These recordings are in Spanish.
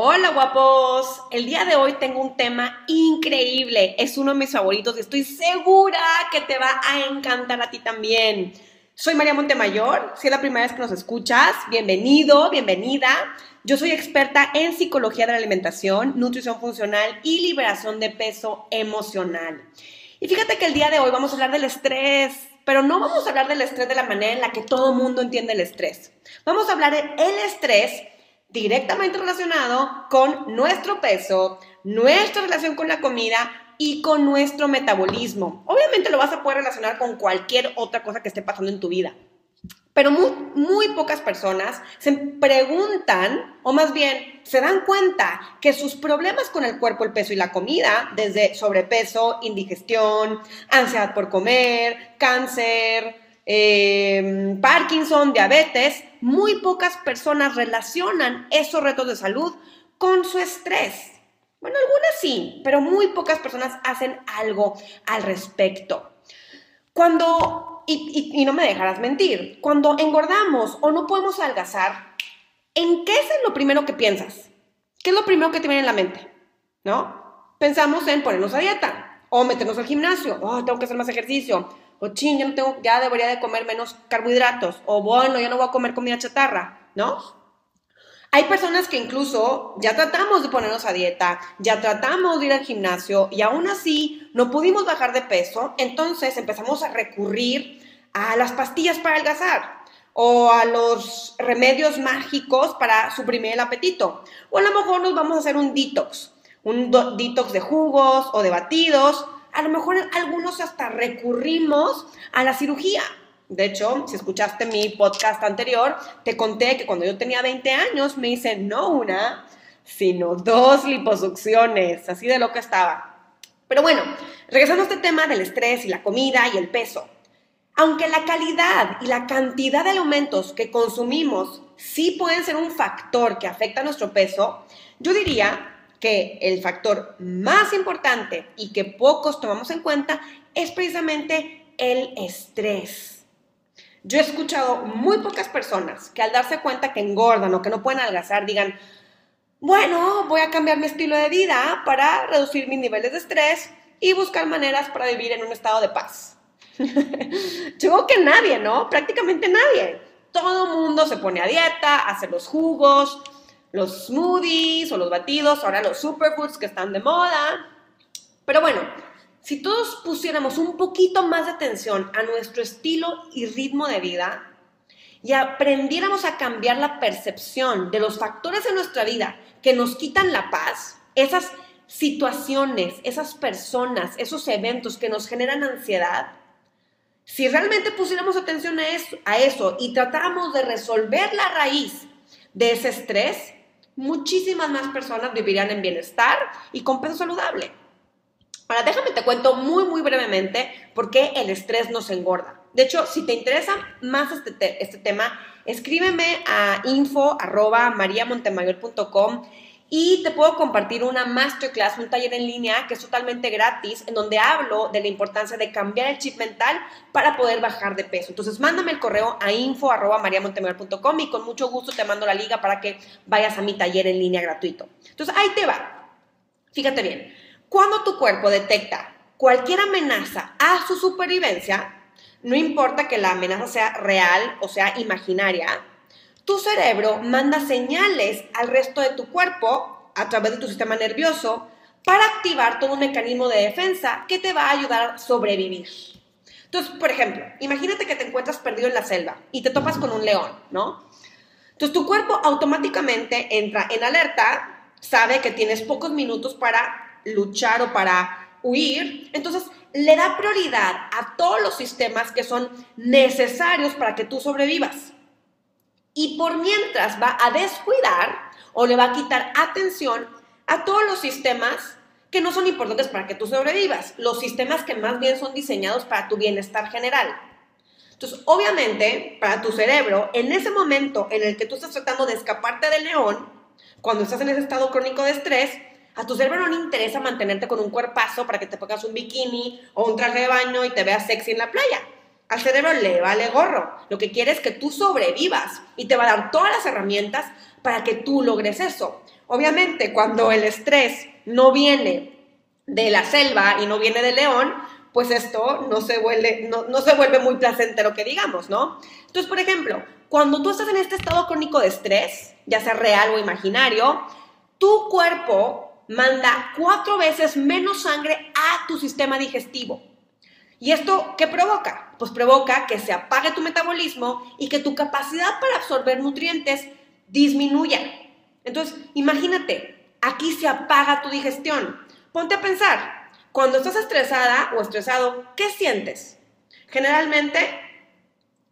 Hola guapos, el día de hoy tengo un tema increíble, es uno de mis favoritos y estoy segura que te va a encantar a ti también. Soy María Montemayor, si es la primera vez que nos escuchas, bienvenido, bienvenida. Yo soy experta en psicología de la alimentación, nutrición funcional y liberación de peso emocional. Y fíjate que el día de hoy vamos a hablar del estrés, pero no vamos a hablar del estrés de la manera en la que todo mundo entiende el estrés. Vamos a hablar del estrés directamente relacionado con nuestro peso, nuestra relación con la comida y con nuestro metabolismo. Obviamente lo vas a poder relacionar con cualquier otra cosa que esté pasando en tu vida. Pero muy, muy, pocas personas se preguntan, o más bien se dan cuenta, que sus problemas con el cuerpo, el peso y la comida, desde sobrepeso, indigestión, ansiedad por comer, cáncer, eh, Parkinson, diabetes, muy pocas personas relacionan esos retos de salud con su estrés. Bueno, algunas sí, pero muy pocas personas hacen algo al respecto. Cuando, y, no me dejarás mentir, cuando engordamos o no podemos adelgazar, ¿en qué es lo primero que piensas? ¿Qué es lo primero que te viene en la mente? ¿No? Pensamos en ponernos a dieta o meternos al gimnasio, oh, tengo que hacer más ejercicio, o ching, ya, debería de comer menos carbohidratos, o bueno, ya no voy a comer comida chatarra, ¿no? Hay personas que incluso ya tratamos de ponernos a dieta, ya tratamos de ir al gimnasio y aún así no pudimos bajar de peso, entonces empezamos a recurrir a las pastillas para adelgazar o a los remedios mágicos para suprimir el apetito. O a lo mejor nos vamos a hacer un detox, un detox de jugos o de batidos a lo mejor algunos hasta recurrimos a la cirugía. De hecho, si escuchaste mi podcast anterior, te conté que cuando yo tenía 20 años me hice no una, sino dos liposucciones, así de lo que estaba. Pero bueno, regresando a este tema del estrés y la comida y el peso. Aunque la calidad y la cantidad de alimentos que consumimos sí pueden ser un factor que afecta nuestro peso, yo diría que el factor más importante y que pocos tomamos en cuenta es precisamente el estrés. Yo he escuchado muy pocas personas que al darse cuenta que engordan o que no pueden adelgazar digan, bueno, voy a cambiar mi estilo de vida para reducir mis niveles de estrés y buscar maneras para vivir en un estado de paz. Yo creo que nadie, ¿no? Prácticamente nadie. Todo mundo se pone a dieta, hace los jugos, los smoothies o los batidos, ahora los superfoods que están de moda. Pero bueno, si todos pusiéramos un poquito más de atención a nuestro estilo y ritmo de vida y aprendiéramos a cambiar la percepción de los factores en nuestra vida que nos quitan la paz, esas situaciones, esas personas, esos eventos que nos generan ansiedad, si realmente pusiéramos atención a eso, a eso y tratáramos de resolver la raíz de ese estrés, muchísimas más personas vivirían en bienestar y con peso saludable. Ahora, déjame te cuento muy, muy brevemente por qué el estrés nos engorda. De hecho, si te interesa más este, este tema, escríbeme a info.mariamontemayor.com y te puedo compartir una masterclass, un taller en línea que es totalmente gratis, en donde hablo de la importancia de cambiar el chip mental para poder bajar de peso. Entonces, mándame el correo a info.mariamontemayor.com y con mucho gusto te mando la liga para que vayas a mi taller en línea gratuito. Entonces, ahí te va. Fíjate bien, cuando tu cuerpo detecta cualquier amenaza a su supervivencia, no importa que la amenaza sea real o sea imaginaria, tu cerebro manda señales al resto de tu cuerpo a través de tu sistema nervioso para activar todo un mecanismo de defensa que te va a ayudar a sobrevivir. Entonces, por ejemplo, imagínate que te encuentras perdido en la selva y te topas con un león, ¿no? Entonces tu cuerpo automáticamente entra en alerta, sabe que tienes pocos minutos para luchar o para huir, entonces le da prioridad a todos los sistemas que son necesarios para que tú sobrevivas y por mientras va a descuidar o le va a quitar atención a todos los sistemas que no son importantes para que tú sobrevivas, los sistemas que más bien son diseñados para tu bienestar general. Entonces, obviamente, para tu cerebro, en ese momento en el que tú estás tratando de escaparte del león, cuando estás en ese estado crónico de estrés, a tu cerebro no le interesa mantenerte con un cuerpazo para que te pongas un bikini o un traje de baño y te veas sexy en la playa. Al cerebro le vale gorro. Lo que quiere es que tú sobrevivas y te va a dar todas las herramientas para que tú logres eso. Obviamente, cuando el estrés no viene de la selva y no viene del león, pues esto no se vuelve, no, no se vuelve muy placentero que digamos, ¿no? Entonces, por ejemplo, cuando tú estás en este estado crónico de estrés, ya sea real o imaginario, tu cuerpo manda cuatro veces menos sangre a tu sistema digestivo. ¿Y esto qué provoca? Pues provoca que se apague tu metabolismo y que tu capacidad para absorber nutrientes disminuya. Entonces, imagínate, aquí se apaga tu digestión. Ponte a pensar, cuando estás estresada o estresado, ¿qué sientes? Generalmente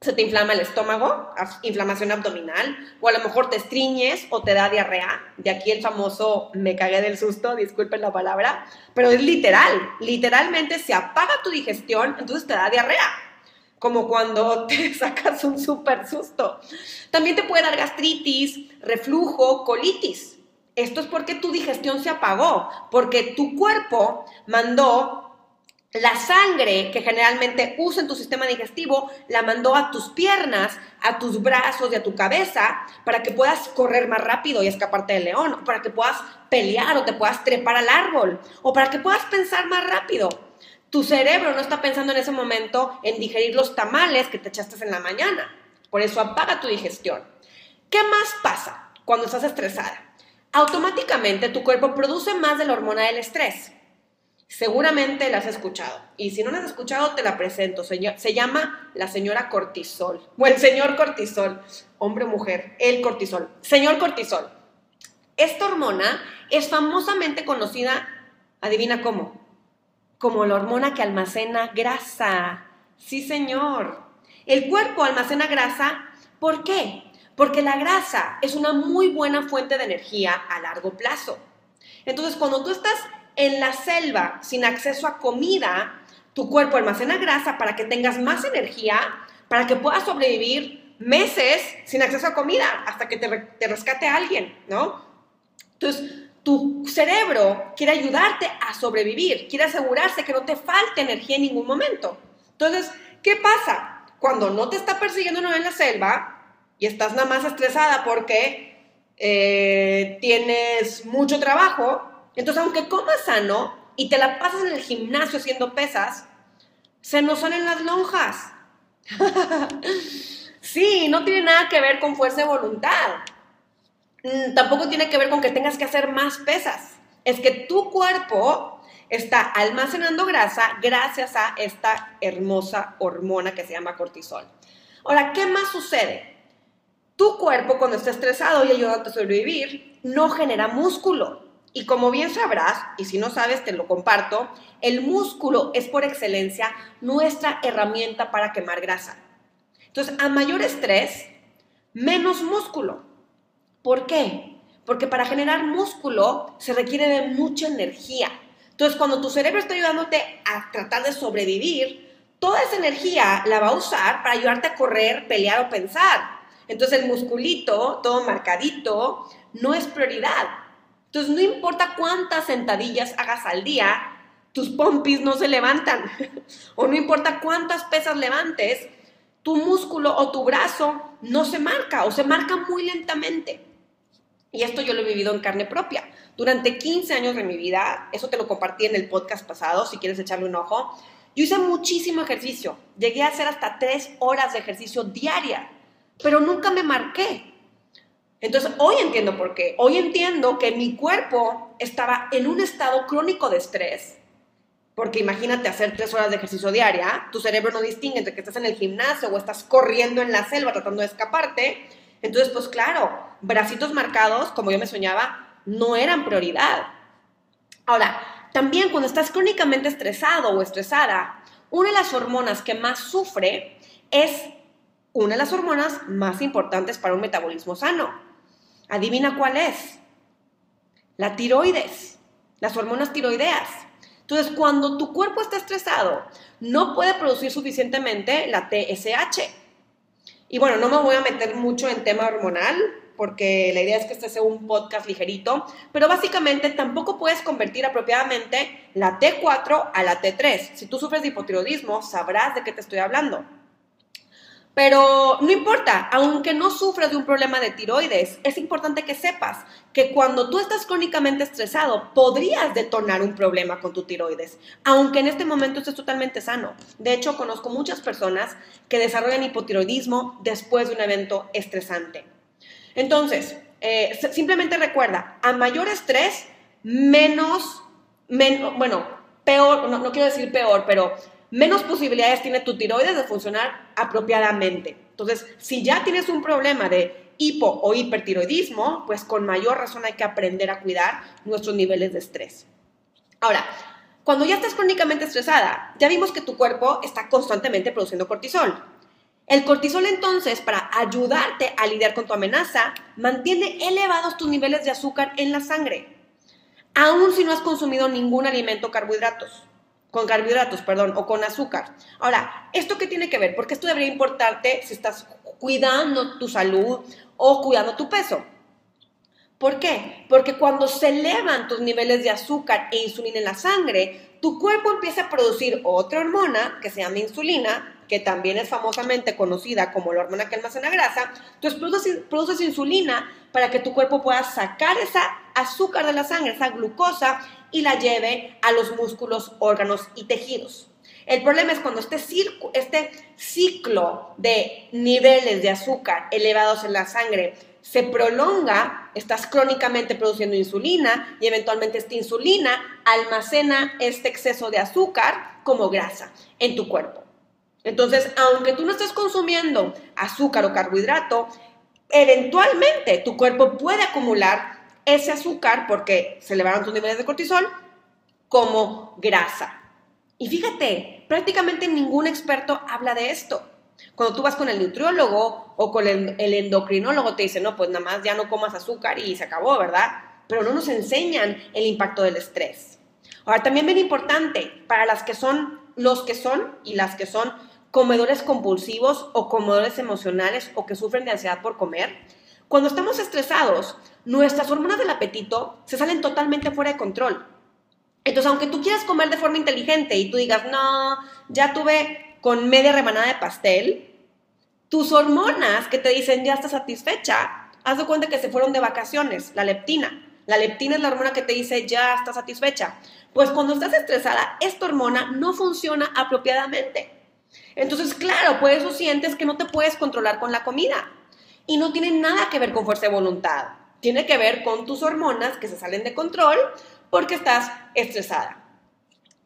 se te inflama el estómago, inflamación abdominal, o a lo mejor te estriñes o te da diarrea. De aquí el famoso me cagué del susto, disculpen la palabra, pero es literal, literalmente se apaga tu digestión, entonces te da diarrea. Como cuando te sacas un súper susto. También te puede dar gastritis, reflujo, colitis. Esto es porque tu digestión se apagó, porque tu cuerpo mandó la sangre que generalmente usa en tu sistema digestivo la mandó a tus piernas, a tus brazos y a tu cabeza para que puedas correr más rápido y escaparte del león, o para que puedas pelear o te puedas trepar al árbol, o para que puedas pensar más rápido. Tu cerebro no está pensando en ese momento en digerir los tamales que te echaste en la mañana. Por eso apaga tu digestión. ¿Qué más pasa cuando estás estresada? Automáticamente tu cuerpo produce más de la hormona del estrés. Seguramente la has escuchado. Y si no la has escuchado, te la presento. Se llama la señora cortisol. O el señor cortisol. Hombre o mujer. El cortisol. Señor cortisol. Esta hormona es famosamente conocida, adivina cómo, como la hormona que almacena grasa. Sí, señor. El cuerpo almacena grasa. ¿Por qué? Porque la grasa es una muy buena fuente de energía a largo plazo. Entonces, cuando tú estás en la selva, sin acceso a comida, tu cuerpo almacena grasa para que tengas más energía, para que puedas sobrevivir meses sin acceso a comida hasta que te, te rescate alguien, ¿no? Entonces, tu cerebro quiere ayudarte a sobrevivir, quiere asegurarse que no te falte energía en ningún momento. Entonces, ¿qué pasa? Cuando no te está persiguiendo uno en la selva y estás nada más estresada porque eh, tienes mucho trabajo, entonces, aunque comas sano y te la pasas en el gimnasio haciendo pesas, se nos salen las lonjas. sí, no tiene nada que ver con fuerza de voluntad. Mm, tampoco tiene que ver con que tengas que hacer más pesas. Es que tu cuerpo está almacenando grasa gracias a esta hermosa hormona que se llama cortisol. Ahora, ¿qué más sucede? Tu cuerpo cuando está estresado y ayudándote a sobrevivir, no genera músculo. Y como bien sabrás, y si no sabes te lo comparto, el músculo es por excelencia nuestra herramienta para quemar grasa. Entonces, a mayor estrés, menos músculo. ¿Por qué? Porque para generar músculo se requiere de mucha energía. Entonces, cuando tu cerebro está ayudándote a tratar de sobrevivir, toda esa energía la va a usar para ayudarte a correr, pelear o pensar. Entonces, el musculito, todo marcadito, no es prioridad. Entonces, no importa cuántas sentadillas hagas al día, tus pompis no se levantan. o no importa cuántas pesas levantes, tu músculo o tu brazo no se marca o se marca muy lentamente. Y esto yo lo he vivido en carne propia. Durante 15 años de mi vida, eso te lo compartí en el podcast pasado, si quieres echarle un ojo, yo hice muchísimo ejercicio. Llegué a hacer hasta 3 horas de ejercicio diaria, pero nunca me marqué. Entonces, hoy entiendo por qué. Hoy entiendo que mi cuerpo estaba en un estado crónico de estrés. Porque imagínate hacer tres horas de ejercicio diaria, tu cerebro no distingue entre que estás en el gimnasio o estás corriendo en la selva tratando de escaparte. Entonces, pues claro, bracitos marcados, como yo me soñaba, no eran prioridad. Ahora, también cuando estás crónicamente estresado o estresada, una de las hormonas que más sufre es una de las hormonas más importantes para un metabolismo sano, Adivina cuál es. La tiroides, las hormonas tiroideas. Entonces, cuando tu cuerpo está estresado, no puede producir suficientemente la TSH. Y bueno, no me voy a meter mucho en tema hormonal, porque la idea es que este sea un podcast ligerito, pero básicamente tampoco puedes convertir apropiadamente la T4 a la T3. Si tú sufres de hipotiroidismo, sabrás de qué te estoy hablando. Pero no importa, aunque no sufras de un problema de tiroides, es importante que sepas que cuando tú estás crónicamente estresado, podrías detonar un problema con tu tiroides, aunque en este momento estés totalmente sano. De hecho, conozco muchas personas que desarrollan hipotiroidismo después de un evento estresante. Entonces, eh, simplemente recuerda, a mayor estrés, menos, menos bueno, peor, no quiero decir peor, pero menos posibilidades tiene tu tiroides de funcionar apropiadamente. Entonces, si ya tienes un problema de hipo o hipertiroidismo, pues con mayor razón hay que aprender a cuidar nuestros niveles de estrés. Ahora, cuando ya estás crónicamente estresada, ya vimos que tu cuerpo está constantemente produciendo cortisol. El cortisol entonces, para ayudarte a lidiar con tu amenaza, mantiene elevados tus niveles de azúcar en la sangre, aun si no has consumido ningún alimento carbohidratos con carbohidratos, perdón, o con azúcar. Ahora, ¿esto qué tiene que ver? Porque esto debería importarte si estás cuidando tu salud o cuidando tu peso. ¿Por qué? Porque cuando se elevan tus niveles de azúcar e insulina en la sangre, tu cuerpo empieza a producir otra hormona que se llama insulina, que también es famosamente conocida como la hormona que almacena grasa, entonces produces, produces, insulina para que tu cuerpo pueda sacar esa azúcar de la sangre, esa glucosa, y la lleve a los músculos, órganos y tejidos. El problema es cuando este, este ciclo de niveles de azúcar elevados en la sangre se prolonga, estás crónicamente produciendo insulina y eventualmente esta insulina almacena este exceso de azúcar como grasa en tu cuerpo. Entonces, aunque tú no estés consumiendo azúcar o carbohidrato, eventualmente tu cuerpo puede acumular ese azúcar porque se elevaron tus niveles de cortisol como grasa. Y fíjate, prácticamente ningún experto habla de esto. Cuando tú vas con el nutriólogo o con el, endocrinólogo, te dicen, no, pues nada más ya no comas azúcar y se acabó, ¿verdad? Pero no nos enseñan el impacto del estrés. Ahora, también bien importante, para las que son, los que son y las que son comedores compulsivos o comedores emocionales o que sufren de ansiedad por comer. Cuando estamos estresados, nuestras hormonas del apetito se salen totalmente fuera de control. Entonces, aunque tú quieras comer de forma inteligente y tú digas, no, ya tuve con media rebanada de pastel, tus hormonas que te dicen ya estás satisfecha, haz de cuenta que se fueron de vacaciones, la leptina. La leptina es la hormona que te dice ya estás satisfecha. Pues cuando estás estresada, esta hormona no funciona apropiadamente. Entonces, claro, por eso sientes que no te puedes controlar con la comida. Y no tiene nada que ver con fuerza de voluntad. Tiene que ver con tus hormonas que se salen de control porque estás estresada.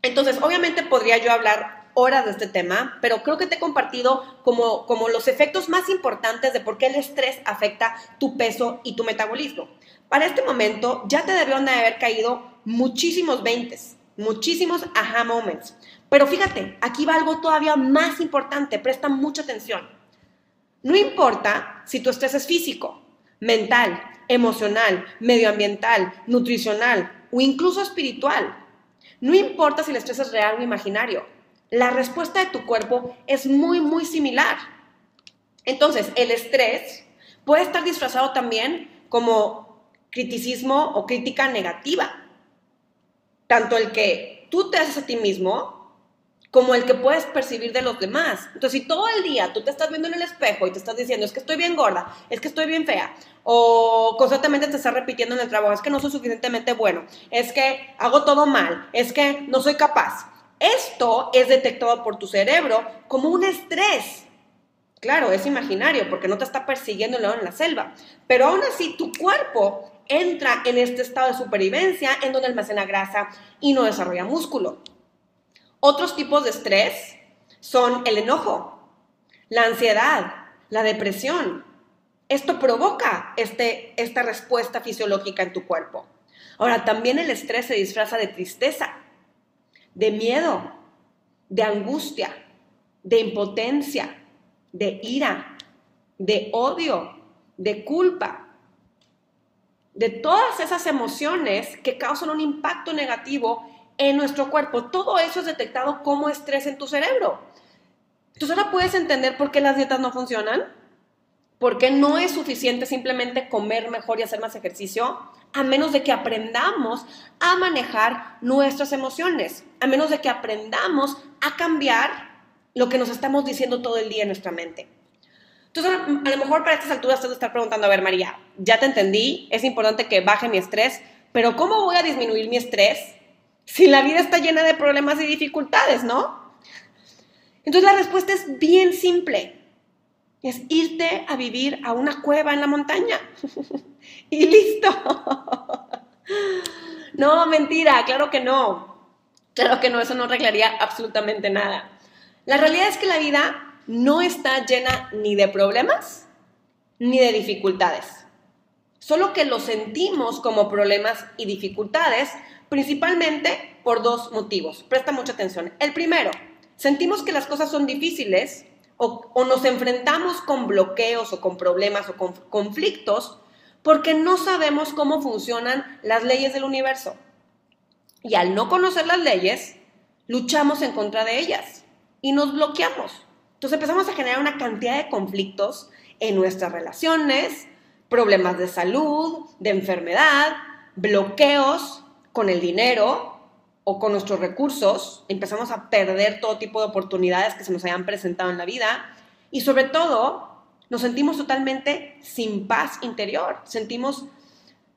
Entonces, obviamente podría yo hablar horas de este tema, pero creo que te he compartido como, como los efectos más importantes de por qué el estrés afecta tu peso y tu metabolismo. Para este momento ya te debieron de haber caído muchísimos 20, muchísimos aha moments. Pero fíjate, aquí va algo todavía más importante, presta mucha atención. No importa si tu estrés es físico, mental, emocional, medioambiental, nutricional o incluso espiritual. No importa si el estrés es real o imaginario. La respuesta de tu cuerpo es muy, muy similar. Entonces, el estrés puede estar disfrazado también como criticismo o crítica negativa. Tanto el que tú te haces a ti mismo como el que puedes percibir de los demás. Entonces, si todo el día tú te estás viendo en el espejo y te estás diciendo, es que estoy bien gorda, es que estoy bien fea, o constantemente te estás repitiendo en el trabajo, es que no soy suficientemente bueno, es que hago todo mal, es que no soy capaz. Esto es detectado por tu cerebro como un estrés. Claro, es imaginario porque no te está persiguiendo en la selva, pero aún así tu cuerpo entra en este estado de supervivencia en donde almacena grasa y no desarrolla músculo. Otros tipos de estrés son el enojo, la ansiedad, la depresión. Esto provoca este, esta respuesta fisiológica en tu cuerpo. Ahora, también el estrés se disfraza de tristeza, de miedo, de angustia, de impotencia, de ira, de odio, de culpa, de todas esas emociones que causan un impacto negativo en nuestro cuerpo. Todo eso es detectado como estrés en tu cerebro. Entonces ahora puedes entender por qué las dietas no funcionan, por qué no es suficiente simplemente comer mejor y hacer más ejercicio, a menos de que aprendamos a manejar nuestras emociones, a menos de que aprendamos a cambiar lo que nos estamos diciendo todo el día en nuestra mente. Entonces, a lo mejor para estas alturas te estar preguntando, a ver, María, ya te entendí, es importante que baje mi estrés, pero ¿cómo voy a disminuir mi estrés si la vida está llena de problemas y dificultades, no? Entonces la respuesta es bien simple. Es irte a vivir a una cueva en la montaña. y listo. no, mentira, claro que no. Claro que no, eso no arreglaría absolutamente nada. La realidad es que la vida no está llena ni de problemas ni de dificultades. Solo que lo sentimos como problemas y dificultades, principalmente por dos motivos. Presta mucha atención. El primero, sentimos que las cosas son difíciles o, nos enfrentamos con bloqueos o con problemas o con conflictos porque no sabemos cómo funcionan las leyes del universo. Y al no conocer las leyes, luchamos en contra de ellas y nos bloqueamos. Entonces empezamos a generar una cantidad de conflictos en nuestras relaciones, problemas de salud, de enfermedad, bloqueos con el dinero o con nuestros recursos, empezamos a perder todo tipo de oportunidades que se nos hayan presentado en la vida y sobre todo nos sentimos totalmente sin paz interior, sentimos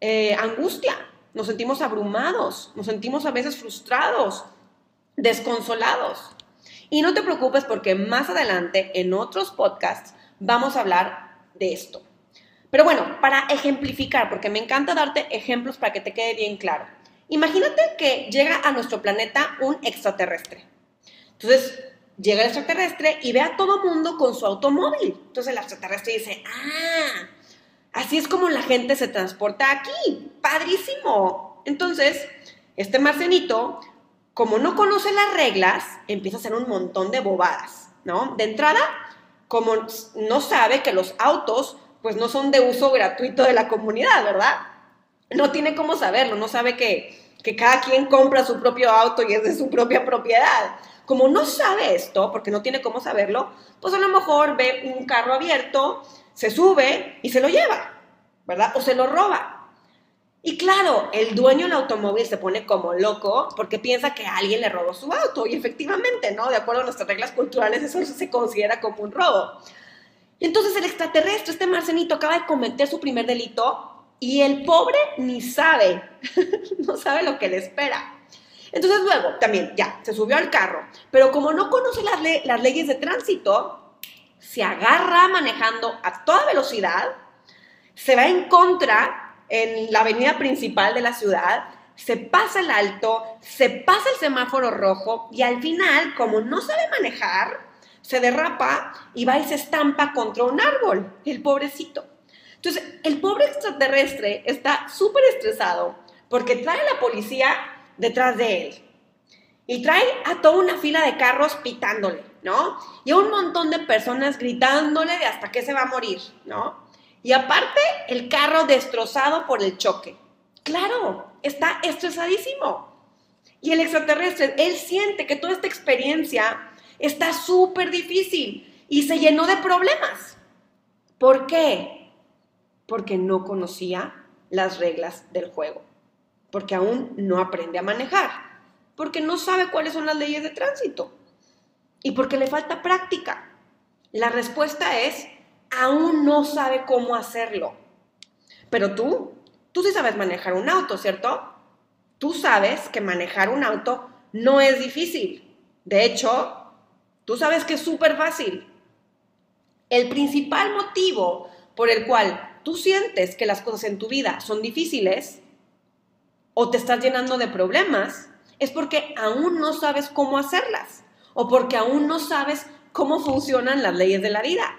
eh, angustia, nos sentimos abrumados, nos sentimos a veces frustrados, desconsolados. Y no te preocupes porque más adelante en otros podcasts vamos a hablar de esto. Pero bueno, para ejemplificar, porque me encanta darte ejemplos para que te quede bien claro. Imagínate que llega a nuestro planeta un extraterrestre. Entonces, llega el extraterrestre y ve a todo mundo con su automóvil. Entonces el extraterrestre dice, ah, así es como la gente se transporta aquí. Padrísimo. Entonces, este marcenito, como no conoce las reglas, empieza a hacer un montón de bobadas, ¿no? De entrada, como no sabe que los autos, pues no son de uso gratuito de la comunidad, ¿verdad? No tiene cómo saberlo, no sabe que, que cada quien compra su propio auto y es de su propia propiedad. Como no sabe esto, porque no tiene cómo saberlo, pues a lo mejor ve un carro abierto, se sube y se lo lleva, ¿verdad? O se lo roba. Y claro, el dueño del automóvil se pone como loco porque piensa que alguien le robó su auto. Y efectivamente, ¿no? De acuerdo a nuestras reglas culturales, eso se considera como un robo. Entonces el extraterrestre, este marcenito, acaba de cometer su primer delito y el pobre ni sabe, no sabe lo que le espera. Entonces luego, también, ya, se subió al carro, pero como no conoce las, leyes de tránsito, se agarra manejando a toda velocidad, se va en contra en la avenida principal de la ciudad, se pasa el alto, se pasa el semáforo rojo y al final, como no sabe manejar, se derrapa y va y se estampa contra un árbol, el pobrecito. Entonces, el pobre extraterrestre está súper estresado porque trae a la policía detrás de él y trae a toda una fila de carros pitándole, ¿no? Y a un montón de personas gritándole de hasta que se va a morir, ¿no? Y aparte, el carro destrozado por el choque. Claro, está estresadísimo. Y el extraterrestre, él siente que toda esta experiencia está súper difícil y se llenó de problemas. ¿Por qué? Porque no conocía las reglas del juego, porque aún no aprende a manejar, porque no sabe cuáles son las leyes de tránsito y porque le falta práctica. La respuesta es, aún no sabe cómo hacerlo. Pero tú, tú sí sabes manejar un auto, ¿cierto? Tú sabes que manejar un auto no es difícil. De hecho, tú sabes que es súper fácil. El principal motivo por el cual tú sientes que las cosas en tu vida son difíciles o te estás llenando de problemas, es porque aún no sabes cómo hacerlas o porque aún no sabes cómo funcionan las leyes de la vida.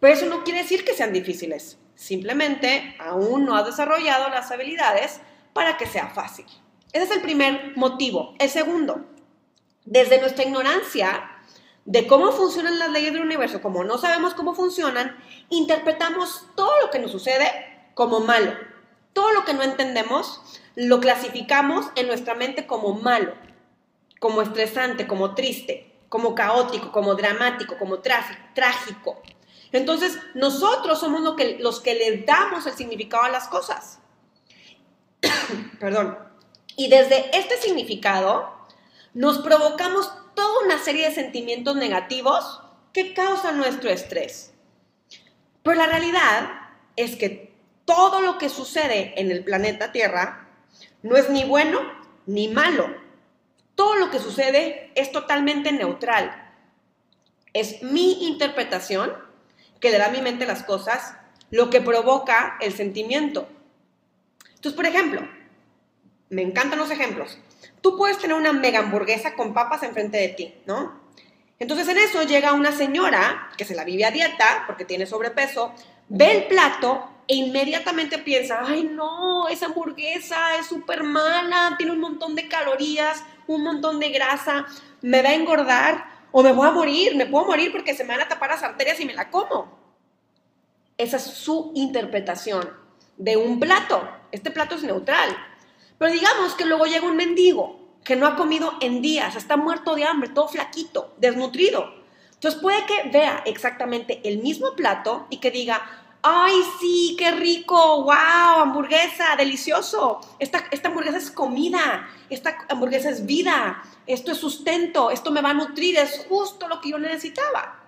Pero eso no quiere decir que sean difíciles, simplemente aún no has desarrollado las habilidades para que sea fácil. Ese es el primer motivo. El segundo, desde nuestra ignorancia, de cómo funcionan las leyes del universo, como no sabemos cómo funcionan, interpretamos todo lo que nos sucede como malo. Todo lo que no entendemos lo clasificamos en nuestra mente como malo, como estresante, como triste, como caótico, como dramático, como trágico. Entonces, nosotros somos lo que, los que le damos el significado a las cosas. Perdón. Y desde este significado, nos provocamos toda una serie de sentimientos negativos que causan nuestro estrés. Pero la realidad es que todo lo que sucede en el planeta Tierra no es ni bueno ni malo. Todo lo que sucede es totalmente neutral. Es mi interpretación que le da a mi mente las cosas lo que provoca el sentimiento. Entonces, por ejemplo, me encantan los ejemplos. Tú puedes tener una mega hamburguesa con papas enfrente de ti, ¿no? Entonces en eso llega una señora que se la vive a dieta porque tiene sobrepeso, ve el plato e inmediatamente piensa, ay no, esa hamburguesa es súper mala, tiene un montón de calorías, un montón de grasa, me va a engordar o me voy a morir, me puedo morir porque se me van a tapar las arterias y me la como. Esa es su interpretación de un plato. Este plato es neutral. Pero digamos que luego llega un mendigo que no ha comido en días, está muerto de hambre, todo flaquito, desnutrido. Entonces puede que vea exactamente el mismo plato y que diga, ay, sí, qué rico, wow, hamburguesa, delicioso. Esta, esta hamburguesa es comida, esta hamburguesa es vida, esto es sustento, esto me va a nutrir, es justo lo que yo necesitaba.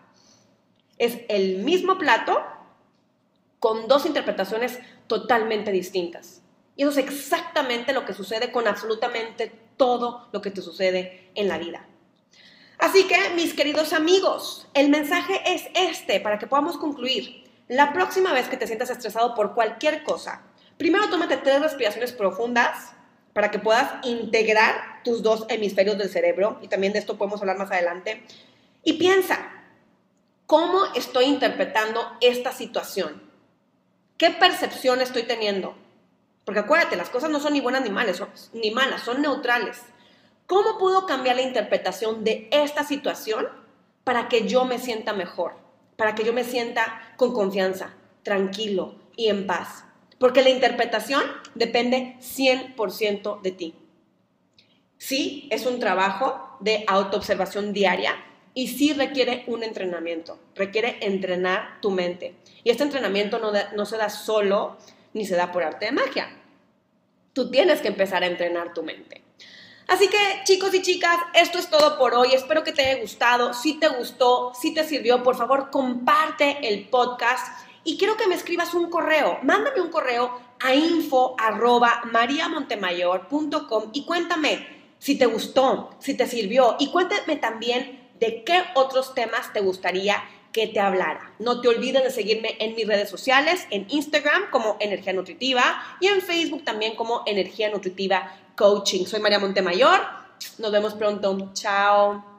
Es el mismo plato con dos interpretaciones totalmente distintas. Y eso es exactamente lo que sucede con absolutamente todo lo que te sucede en la vida. Así que, mis queridos amigos, el mensaje es este para que podamos concluir. La próxima vez que te sientas estresado por cualquier cosa, primero tómate tres respiraciones profundas para que puedas integrar tus dos hemisferios del cerebro, y también de esto podemos hablar más adelante, y piensa, ¿cómo estoy interpretando esta situación? ¿Qué percepción estoy teniendo? Porque acuérdate, las cosas no son ni buenas ni malas, son, ni malas, son neutrales. ¿Cómo puedo cambiar la interpretación de esta situación para que yo me sienta mejor? Para que yo me sienta con confianza, tranquilo y en paz. Porque la interpretación depende 100% de ti. Sí, es un trabajo de autoobservación diaria y sí requiere un entrenamiento, requiere entrenar tu mente. Y este entrenamiento no, no se da solo ni se da por arte de magia. Tú tienes que empezar a entrenar tu mente. Así que chicos y chicas, esto es todo por hoy. Espero que te haya gustado. Si te gustó, si te sirvió, por favor comparte el podcast y quiero que me escribas un correo. Mándame un correo a info arroba y cuéntame si te gustó, si te sirvió y cuéntame también de qué otros temas te gustaría que te hablara. No te olvides de seguirme en mis redes sociales, en Instagram como Energía Nutritiva y en Facebook también como Energía Nutritiva Coaching. Soy María Montemayor. Nos vemos pronto. Chao.